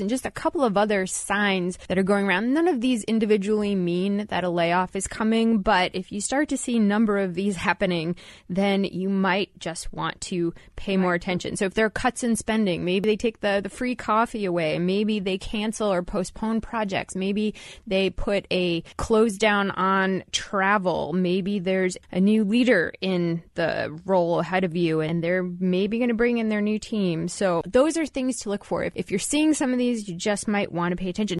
and just a couple of other signs that are going around. None of these individually mean that a layoff is coming, but if you start to see a number of these happening, then you might just want to pay more attention. So if there are cuts in spending, maybe they take the, the free coffee away, maybe they cancel or postpone projects, maybe they put a close down on travel, maybe there's a new leader in the role ahead of you and they're maybe going to bring in their new team. So those are things to look for. If, if you're seeing some of these, you just might want to pay attention.